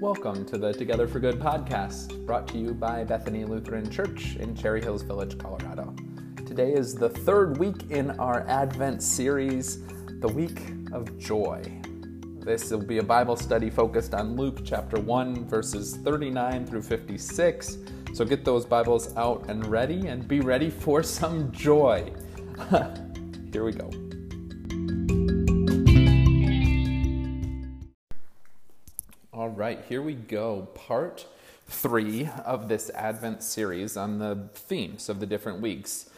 Welcome to the Together for Good podcast, brought to you by Bethany Lutheran Church in Cherry Hills Village, Colorado. Today is the third week in our Advent series, the Week of Joy. This will be a Bible study focused on Luke chapter 1, verses 39 through 56. So get those Bibles out and ready and be ready for some joy. Here we go. Right, here we go. Part three of this Advent series on the themes of the different weeks.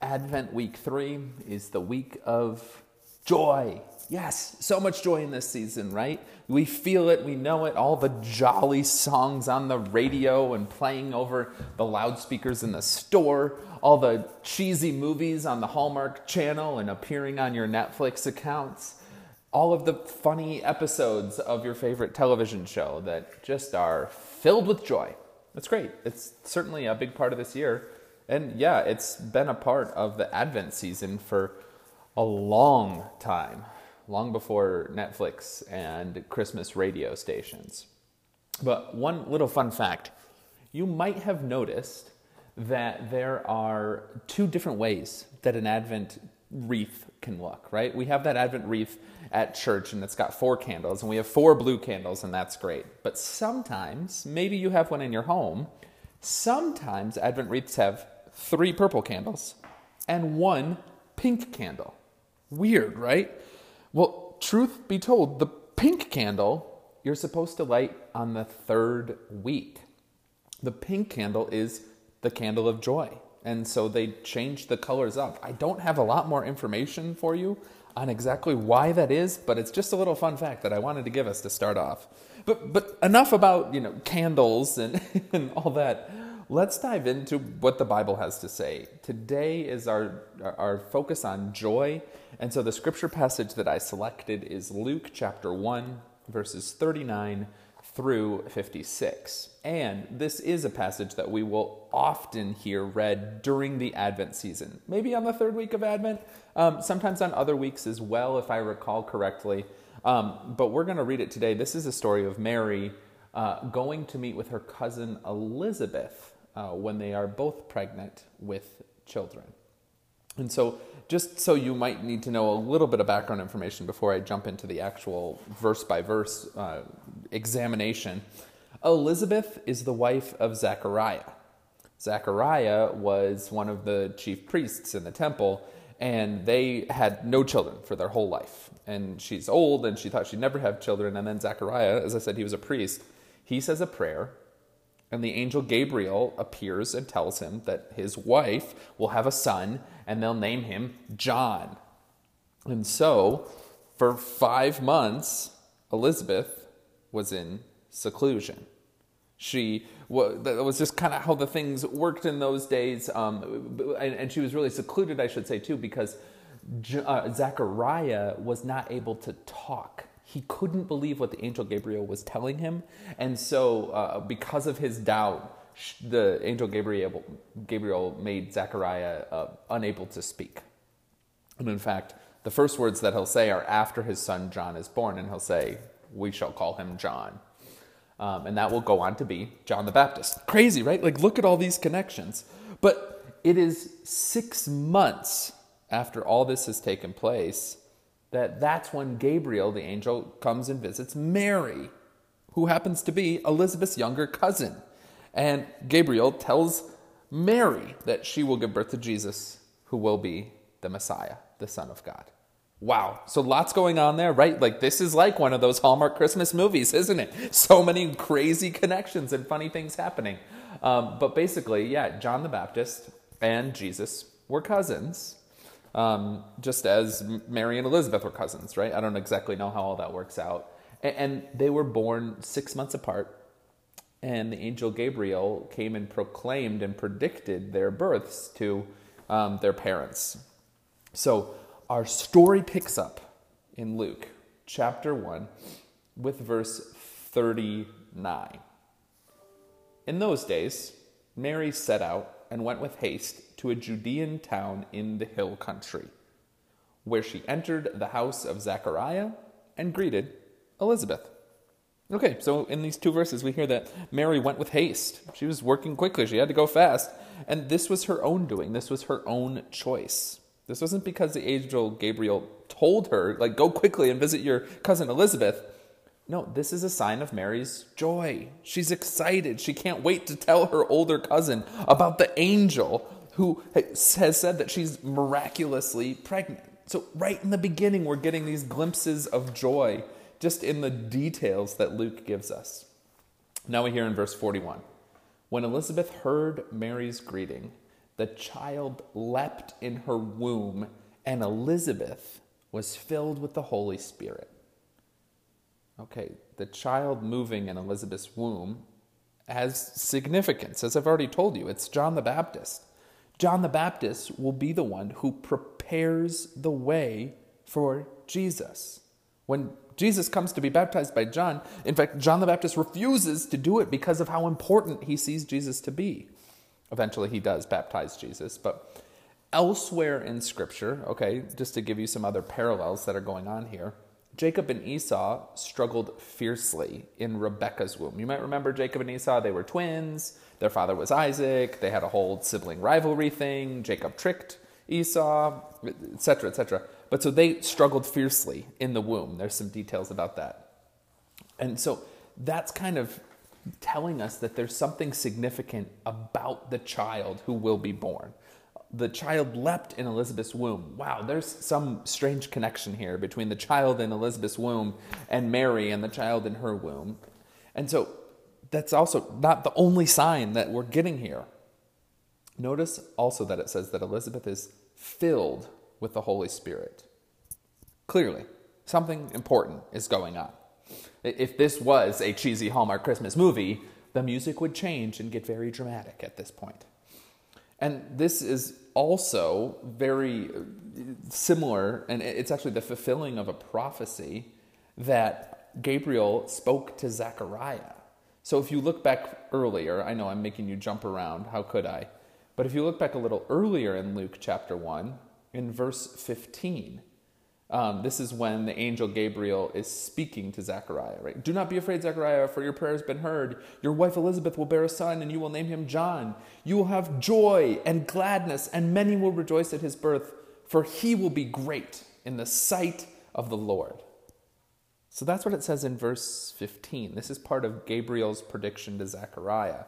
Advent week three is the week of joy. Yes, so much joy in this season, right? We feel it, we know it, all the jolly songs on the radio and playing over the loudspeakers in the store, all the cheesy movies on the Hallmark channel and appearing on your Netflix accounts all of the funny episodes of your favorite television show that just are filled with joy. That's great. It's certainly a big part of this year. And yeah, it's been a part of the Advent season for a long time, long before Netflix and Christmas radio stations. But one little fun fact you might have noticed that there are two different ways that an Advent wreath can look, right? We have that Advent wreath at church and it's got four candles, and we have four blue candles, and that's great. But sometimes, maybe you have one in your home, sometimes Advent wreaths have three purple candles and one pink candle. Weird, right? Well, truth be told, the pink candle you're supposed to light on the third week. The pink candle is the candle of joy. And so they changed the colors up. I don't have a lot more information for you on exactly why that is, but it's just a little fun fact that I wanted to give us to start off. But but enough about, you know, candles and, and all that. Let's dive into what the Bible has to say. Today is our our focus on joy. And so the scripture passage that I selected is Luke chapter 1 verses 39 through 56. And this is a passage that we will often hear read during the Advent season, maybe on the third week of Advent, um, sometimes on other weeks as well, if I recall correctly. Um, but we're going to read it today. This is a story of Mary uh, going to meet with her cousin Elizabeth uh, when they are both pregnant with children. And so, just so you might need to know a little bit of background information before I jump into the actual verse by verse examination, Elizabeth is the wife of Zechariah. Zechariah was one of the chief priests in the temple, and they had no children for their whole life. And she's old, and she thought she'd never have children. And then Zechariah, as I said, he was a priest, he says a prayer and the angel Gabriel appears and tells him that his wife will have a son and they'll name him John. And so, for five months, Elizabeth was in seclusion. She that was just kind of how the things worked in those days, um, and, she was really secluded, I should say, too, because uh, Zechariah was not able to talk he couldn't believe what the angel Gabriel was telling him. And so, uh, because of his doubt, the angel Gabriel, Gabriel made Zechariah uh, unable to speak. And in fact, the first words that he'll say are after his son John is born, and he'll say, We shall call him John. Um, and that will go on to be John the Baptist. Crazy, right? Like, look at all these connections. But it is six months after all this has taken place that that's when Gabriel, the angel, comes and visits Mary, who happens to be Elizabeth's younger cousin. And Gabriel tells Mary that she will give birth to Jesus, who will be the Messiah, the Son of God. Wow. So lots going on there, right? Like this is like one of those Hallmark Christmas movies, isn't it? So many crazy connections and funny things happening. Um, but basically, yeah, John the Baptist and Jesus were cousins um, just as Mary and Elizabeth were cousins, right? I don't exactly know how all that works out. And, and they were born six months apart. And the angel Gabriel came and proclaimed and predicted their births to um, their parents. So our story picks up in Luke chapter 1 with verse 39. In those days, Mary set out and went with haste to a Judean town in the hill country, where she entered the house of Zechariah and greeted Elizabeth. Okay, so in these two verses, we hear that Mary went with haste. She was working quickly, she had to go fast. And this was her own doing, this was her own choice. This wasn't because the angel Gabriel told her, like, go quickly and visit your cousin Elizabeth. No, this is a sign of Mary's joy. She's excited. She can't wait to tell her older cousin about the angel who has said that she's miraculously pregnant. So, right in the beginning, we're getting these glimpses of joy just in the details that Luke gives us. Now we hear in verse 41 When Elizabeth heard Mary's greeting, the child leapt in her womb, and Elizabeth was filled with the Holy Spirit. Okay, the child moving in Elizabeth's womb has significance. As I've already told you, it's John the Baptist. John the Baptist will be the one who prepares the way for Jesus. When Jesus comes to be baptized by John, in fact, John the Baptist refuses to do it because of how important he sees Jesus to be. Eventually, he does baptize Jesus, but elsewhere in Scripture, okay, just to give you some other parallels that are going on here, Jacob and Esau struggled fiercely in Rebekah's womb. You might remember Jacob and Esau, they were twins. Their father was Isaac. They had a whole sibling rivalry thing. Jacob tricked Esau, etc., etc. But so they struggled fiercely in the womb. There's some details about that. And so that's kind of telling us that there's something significant about the child who will be born. The child leapt in Elizabeth's womb. Wow, there's some strange connection here between the child in Elizabeth's womb and Mary and the child in her womb. And so that's also not the only sign that we're getting here. Notice also that it says that Elizabeth is filled with the Holy Spirit. Clearly, something important is going on. If this was a cheesy Hallmark Christmas movie, the music would change and get very dramatic at this point. And this is also very uh, similar, and it's actually the fulfilling of a prophecy that Gabriel spoke to Zechariah. So if you look back earlier, I know I'm making you jump around, how could I? But if you look back a little earlier in Luke chapter 1, in verse 15, um, this is when the angel Gabriel is speaking to Zechariah, right? Do not be afraid, Zechariah, for your prayer has been heard. Your wife Elizabeth will bear a son, and you will name him John. You will have joy and gladness, and many will rejoice at his birth, for he will be great in the sight of the Lord. So that's what it says in verse 15. This is part of Gabriel's prediction to Zechariah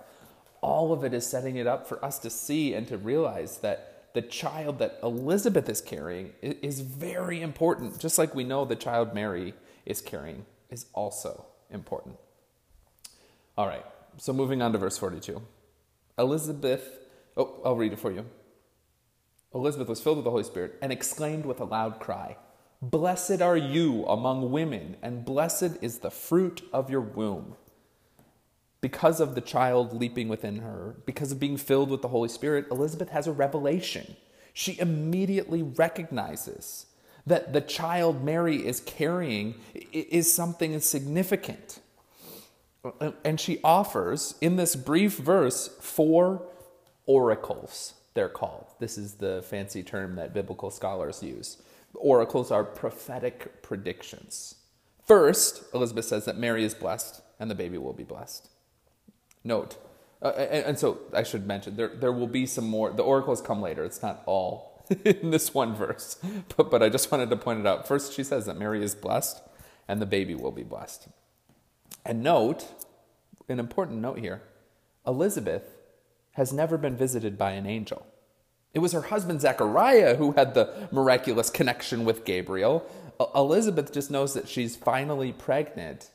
all of it is setting it up for us to see and to realize that the child that Elizabeth is carrying is very important, just like we know the child Mary is carrying is also important. All right, so moving on to verse 42. Elizabeth, oh, I'll read it for you. Elizabeth was filled with the Holy Spirit and exclaimed with a loud cry, Blessed are you among women, and blessed is the fruit of your womb because of the child leaping within her, because of being filled with the Holy Spirit, Elizabeth has a revelation. She immediately recognizes that the child Mary is carrying is something significant. And she offers, in this brief verse, four oracles, they're called. This is the fancy term that biblical scholars use. Oracles are prophetic predictions. First, Elizabeth says that Mary is blessed and the baby will be blessed. Note, uh, and, and, so I should mention there there will be some more. The oracles come later. It's not all in this one verse, but but I just wanted to point it out. First, she says that Mary is blessed, and the baby will be blessed. And note, an important note here: Elizabeth has never been visited by an angel. It was her husband Zechariah who had the miraculous connection with Gabriel. Elizabeth just knows that she's finally pregnant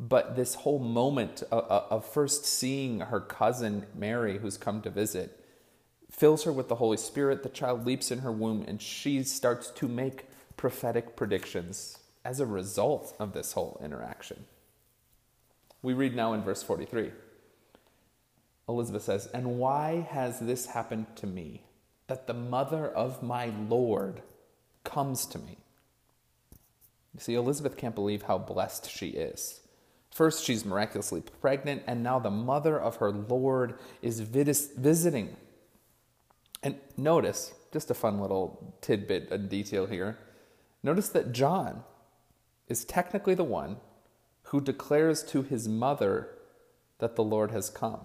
but this whole moment uh, uh, of, first seeing her cousin Mary, who's come to visit, fills her with the Holy Spirit. The child leaps in her womb, and she starts to make prophetic predictions as a result of this whole interaction. We read now in verse 43. Elizabeth says, And why has this happened to me, that the mother of my Lord comes to me? You see, Elizabeth can't believe how blessed she is. First, she's miraculously pregnant, and now the mother of her Lord is visiting. And notice, just a fun little tidbit and detail here. Notice that John is technically the one who declares to his mother that the Lord has come.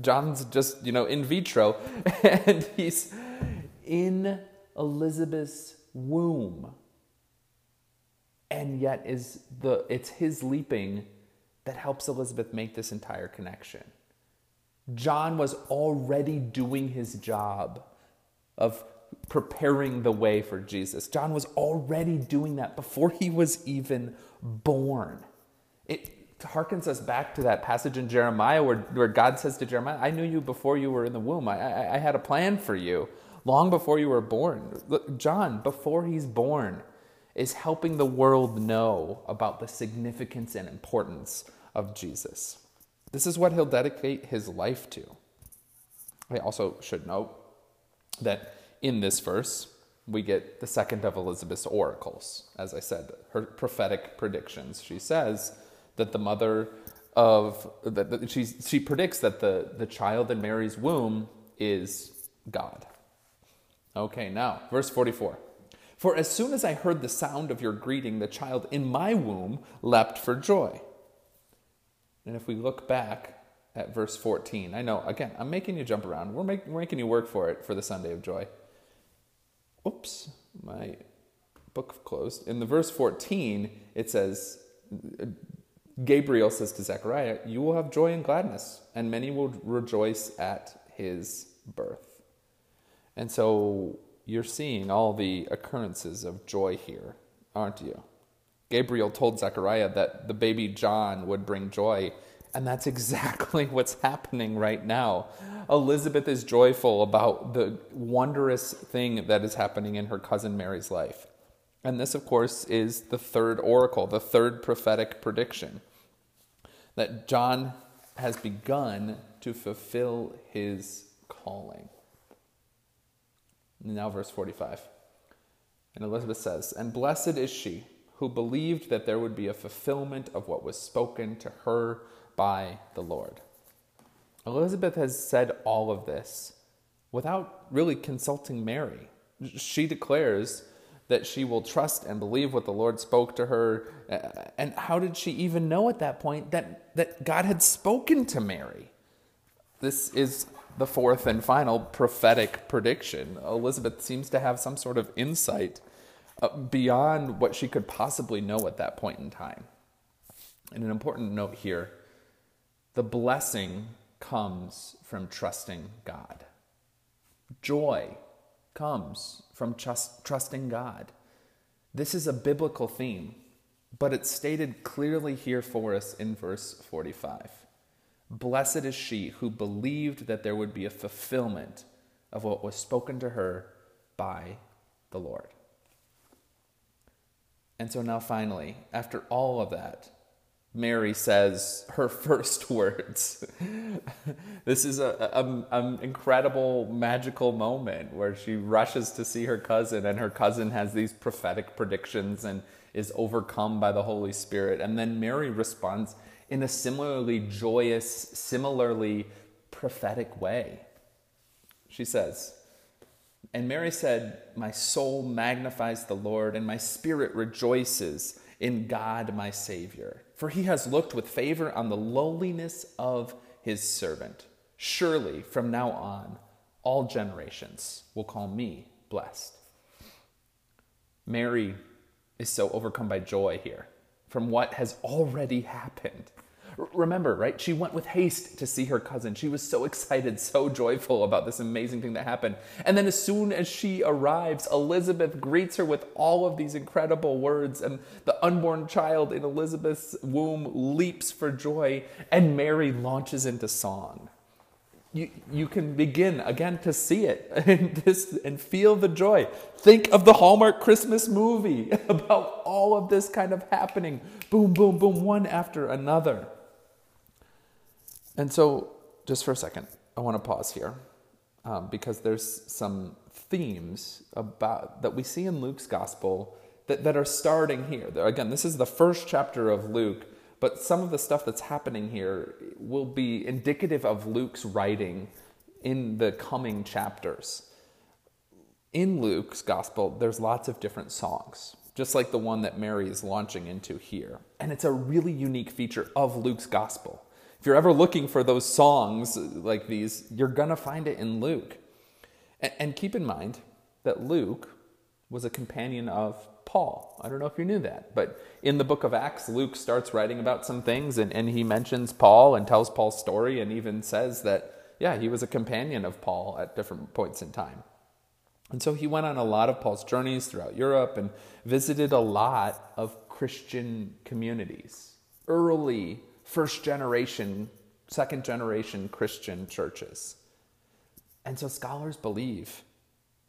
John's just, you know, in vitro, and he's in Elizabeth's womb. And yet is the it's his leaping that helps Elizabeth make this entire connection. John was already doing his job of preparing the way for Jesus. John was already doing that before he was even born. It harkens us back to that passage in Jeremiah where, where God says to Jeremiah, I knew you before you were in the womb. I, I, I had a plan for you long before you were born. Look, John, before he's born, is helping the world know about the significance and importance of Jesus. This is what he'll dedicate his life to. I also should note that in this verse, we get the second of Elizabeth's oracles. As I said, her prophetic predictions. She says that the mother of that, she she predicts that the the child in Mary's womb is God. Okay, now verse 44. For as soon as I heard the sound of your greeting, the child in my womb leapt for joy. And if we look back at verse 14, I know, again, I'm making you jump around. We're, make, we're making you work for it for the Sunday of joy. Oops, my book closed. In the verse 14, it says, Gabriel says to Zechariah, You will have joy and gladness, and many will rejoice at his birth. And so you're seeing all the occurrences of joy here, aren't you? Gabriel told Zechariah that the baby John would bring joy, and that's exactly what's happening right now. Elizabeth is joyful about the wondrous thing that is happening in her cousin Mary's life. And this, of course, is the third oracle, the third prophetic prediction that John has begun to fulfill his calling. Now, verse 45. And Elizabeth says, And blessed is she who believed that there would be a fulfillment of what was spoken to her by the Lord. Elizabeth has said all of this without really consulting Mary. She declares that she will trust and believe what the Lord spoke to her. And how did she even know at that point that, that God had spoken to Mary? This is the fourth and final prophetic prediction. Elizabeth seems to have some sort of insight uh, beyond what she could possibly know at that point in time. And an important note here the blessing comes from trusting God. Joy comes from trust, trusting God. This is a biblical theme, but it's stated clearly here for us in verse 45. Blessed is she who believed that there would be a fulfillment of what was spoken to her by the Lord. And so now, finally, after all of that, Mary says her first words. this is an incredible, magical moment where she rushes to see her cousin, and her cousin has these prophetic predictions and is overcome by the Holy Spirit. And then Mary responds in a similarly joyous, similarly prophetic way. She says, and Mary said, My soul magnifies the Lord, and my spirit rejoices in God my Savior. For he has looked with favor on the lowliness of his servant. Surely from now on, all generations will call me blessed. Mary is so overcome by joy here from what has already happened. Remember, right? She went with haste to see her cousin. She was so excited, so joyful about this amazing thing that happened. And then, as soon as she arrives, Elizabeth greets her with all of these incredible words, and the unborn child in Elizabeth's womb leaps for joy, and Mary launches into song. You, you can begin again to see it and, this, and feel the joy. Think of the Hallmark Christmas movie about all of this kind of happening. Boom, boom, boom, one after another. And so, just for a second, I want to pause here um, because there's some themes about that we see in Luke's gospel that, that are starting here. Again, this is the first chapter of Luke, but some of the stuff that's happening here will be indicative of Luke's writing in the coming chapters. In Luke's gospel, there's lots of different songs just like the one that Mary is launching into here. And it's a really unique feature of Luke's gospel. If you're ever looking for those songs like these, you're going to find it in Luke. And, keep in mind that Luke was a companion of Paul. I don't know if you knew that, but in the book of Acts, Luke starts writing about some things and, and he mentions Paul and tells Paul's story and even says that, yeah, he was a companion of Paul at different points in time. And so he went on a lot of Paul's journeys throughout Europe and visited a lot of Christian communities, early first generation, second generation Christian churches. And so scholars believe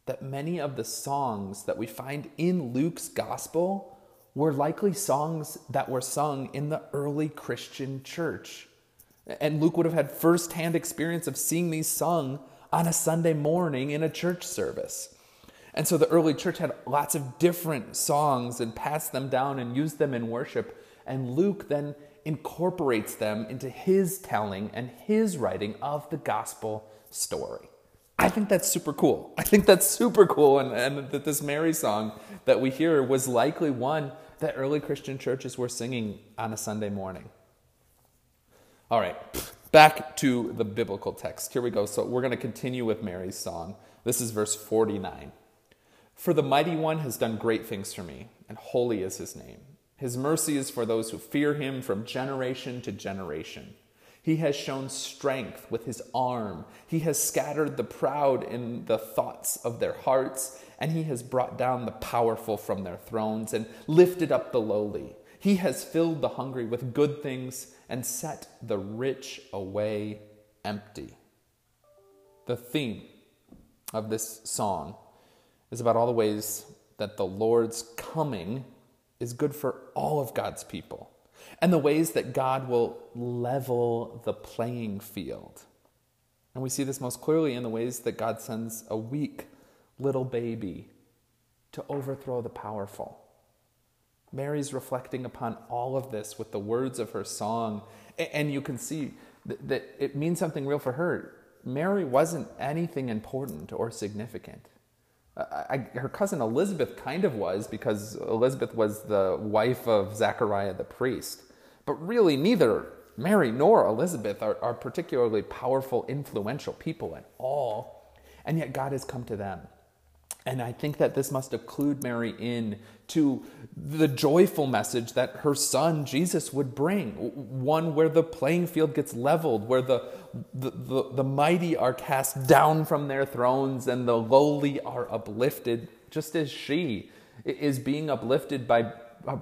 that many of the songs that we find in Luke's gospel were likely songs that were sung in the early Christian church. And Luke would have had firsthand experience of seeing these sung on a Sunday morning in a church service. And so the early church had lots of different songs and passed them down and used them in worship. And Luke then incorporates them into his telling and his writing of the gospel story. I think that's super cool. I think that's super cool. And, and that this Mary song that we hear was likely one that early Christian churches were singing on a Sunday morning. All right, back to the biblical text. Here we go. So we're going to continue with Mary's song. This is verse 49. For the mighty one has done great things for me, and holy is his name. His mercy is for those who fear him from generation to generation. He has shown strength with his arm. He has scattered the proud in the thoughts of their hearts, and he has brought down the powerful from their thrones and lifted up the lowly. He has filled the hungry with good things and set the rich away empty. The theme of this song is about all the ways that the Lord's coming is good for all of God's people and the ways that God will level the playing field. And we see this most clearly in the ways that God sends a weak little baby to overthrow the powerful. Mary's reflecting upon all of this with the words of her song, and you can see that it means something real for her. Mary wasn't anything important or significant. I, her cousin Elizabeth kind of was because Elizabeth was the wife of Zechariah the priest. But really, neither Mary nor Elizabeth are, are particularly powerful, influential people at all. And yet God has come to them. And I think that this must have clued Mary in to the joyful message that her son Jesus would bring one where the playing field gets leveled, where the, the, the, the, mighty are cast down from their thrones and the lowly are uplifted, just as she is being uplifted by,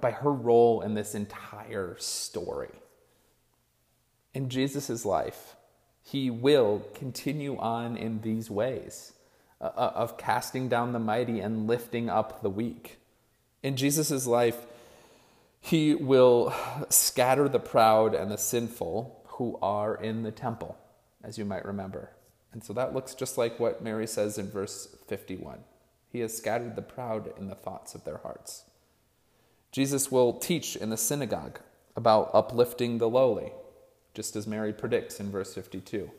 by her role in this entire story. In Jesus' life, he will continue on in these ways uh, uh, of casting down the mighty and lifting up the weak. In Jesus' life, he will scatter the proud and the sinful who are in the temple, as you might remember. And so that looks just like what Mary says in verse 51. He has scattered the proud in the thoughts of their hearts. Jesus will teach in the synagogue about uplifting the lowly, just as Mary predicts in verse 52.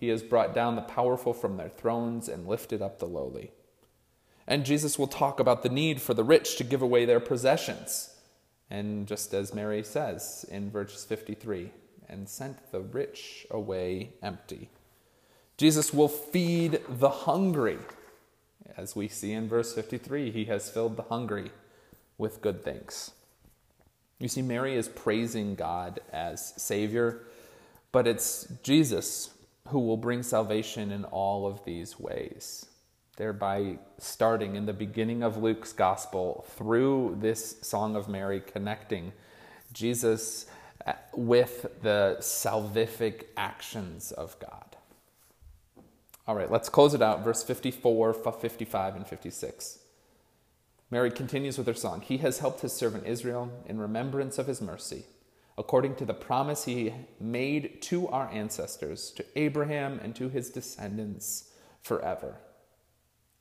He has brought down the powerful from their thrones and lifted up the lowly. And Jesus will talk about the need for the rich to give away their possessions. And just as Mary says in verse 53, and sent the rich away empty. Jesus will feed the hungry. As we see in verse 53, he has filled the hungry with good things. You see, Mary is praising God as Savior, but it's Jesus who will bring salvation in all of these ways. Thereby, starting in the beginning of Luke's gospel through this Song of Mary, connecting Jesus uh, with the salvific actions of God. All right, let's close it out. Verse 54, 55, and 56. Mary continues with her song He has helped his servant Israel in remembrance of his mercy according to the promise he made to our ancestors, to Abraham and to his descendants forever.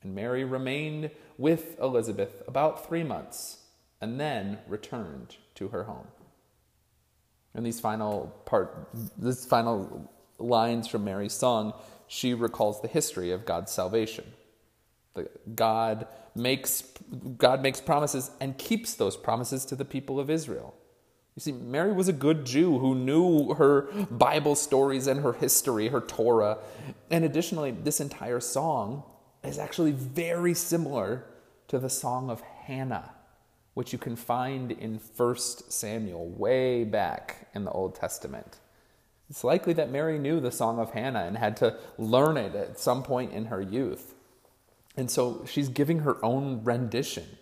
And Mary remained with Elizabeth about three months and then returned to her home. In these final part, these final lines from Mary's song, she recalls the history of God's salvation. God makes God makes promises and keeps those promises to the people of Israel. You see, Mary was a good Jew who knew her Bible stories and her history, her Torah. And additionally, this entire song is actually very similar to the song of Hannah, which you can find in 1 Samuel, way back in the Old Testament. It's likely that Mary knew the Song of Hannah and had to learn it at some point in her youth. And so she's giving her own rendition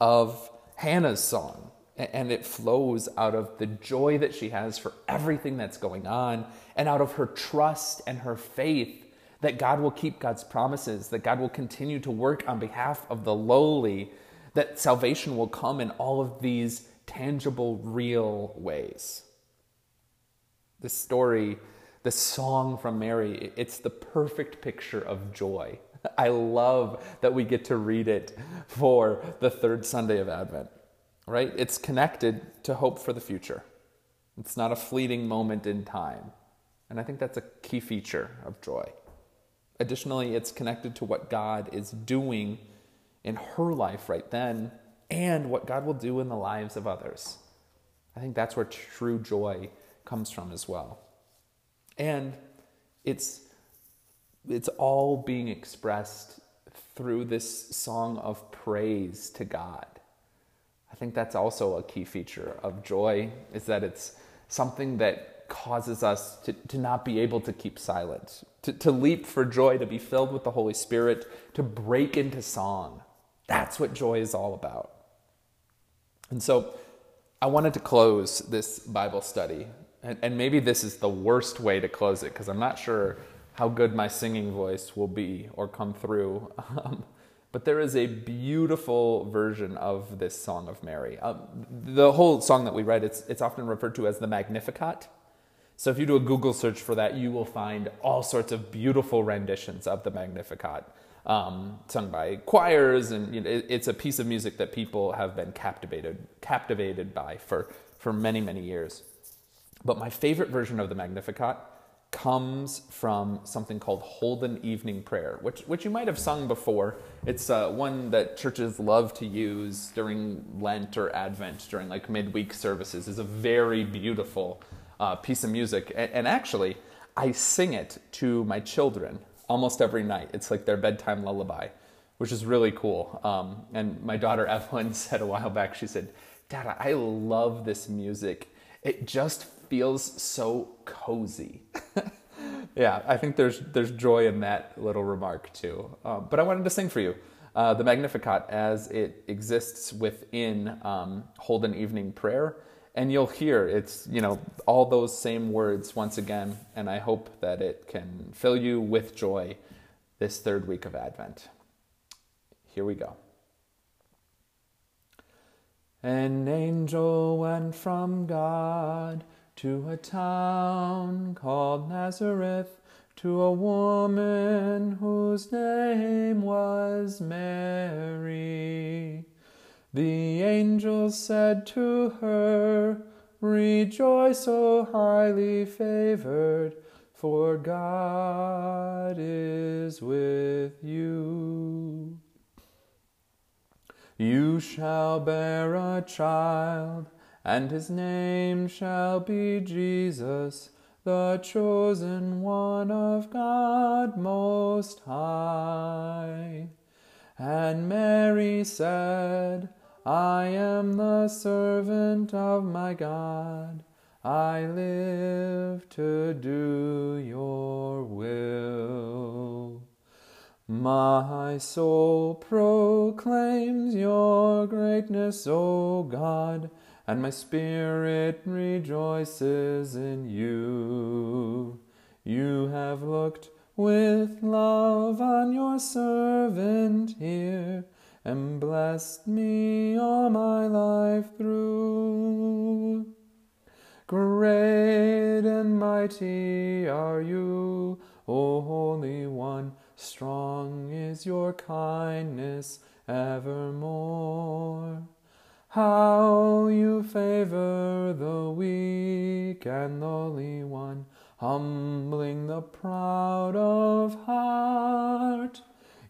of Hannah's song. And it flows out of the joy that she has for everything that's going on and out of her trust and her faith that God will keep God's promises, that God will continue to work on behalf of the lowly, that salvation will come in all of these tangible, real ways. The story, the song from Mary, it's the perfect picture of joy. I love that we get to read it for the third Sunday of Advent, right? It's connected to hope for the future. It's not a fleeting moment in time. And I think that's a key feature of joy. Additionally, it's connected to what God is doing in her life right then and what God will do in the lives of others. I think that's where true joy comes from as well. And it's it's all being expressed through this song of praise to God. I think that's also a key feature of joy is that it's something that causes us to, to not be able to keep silent, to, to leap for joy, to be filled with the Holy Spirit, to break into song. That's what joy is all about. And so I wanted to close this Bible study and, and maybe this is the worst way to close it because I'm not sure how good my singing voice will be or come through. Um, but there is a beautiful version of this Song of Mary. Um, the whole song that we read, it's, it's often referred to as the Magnificat. So if you do a Google search for that, you will find all sorts of beautiful renditions of the Magnificat. Um, sung by choirs, and you know, it, it's a piece of music that people have been captivated captivated by for for many many years. But my favorite version of the Magnificat comes from something called Holden Evening Prayer, which, which you might have sung before. It's uh, one that churches love to use during Lent or Advent, during like midweek services. is a very beautiful uh, piece of music. And, and actually, I sing it to my children almost every night. It's like their bedtime lullaby, which is really cool. Um, and my daughter Evelyn said a while back, she said, Dad, I love this music. It just feels so cozy. yeah, I think there's there's joy in that little remark too. Um, but I wanted to sing for you uh, the Magnificat as it exists within um, Holden Evening Prayer, and you'll hear it's you know all those same words once again. And I hope that it can fill you with joy this third week of Advent. Here we go. An angel went from God to a town called Nazareth, to a woman whose name was Mary. The angel said to her, Rejoice, O highly favored, for God is with you. You shall bear a child and his name shall be Jesus, the chosen one of God Most High. And Mary said, I am the servant of my God. I live to do your will. My soul proclaims your greatness, O God and my spirit rejoices in you. You have looked with love on your servant here, and blessed me all my life through. Great and mighty are you, O Holy One, strong is your kindness evermore. How you favor the weak and the lowly one, humbling the proud of heart.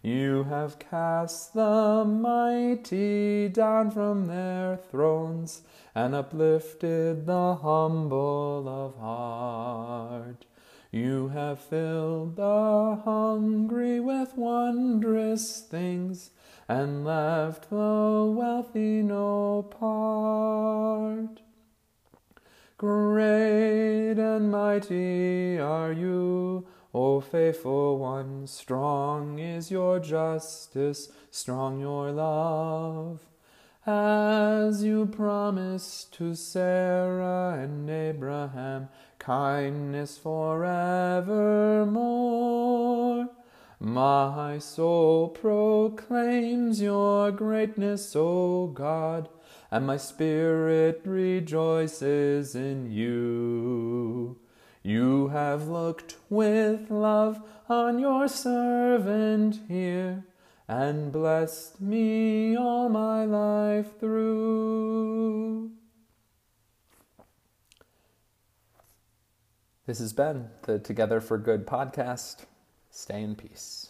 You have cast the mighty down from their thrones and uplifted the humble of heart. You have filled the hungry with wondrous things and left the wealthy no part. Great and mighty are you, O faithful one, strong is your justice, strong your love. As you promised to Sarah and Abraham, kindness forevermore. My soul proclaims your greatness, O God, and my spirit rejoices in you. You have looked with love on your servant here, and blessed me all my life through. This has been the Together for Good podcast. Stay in peace.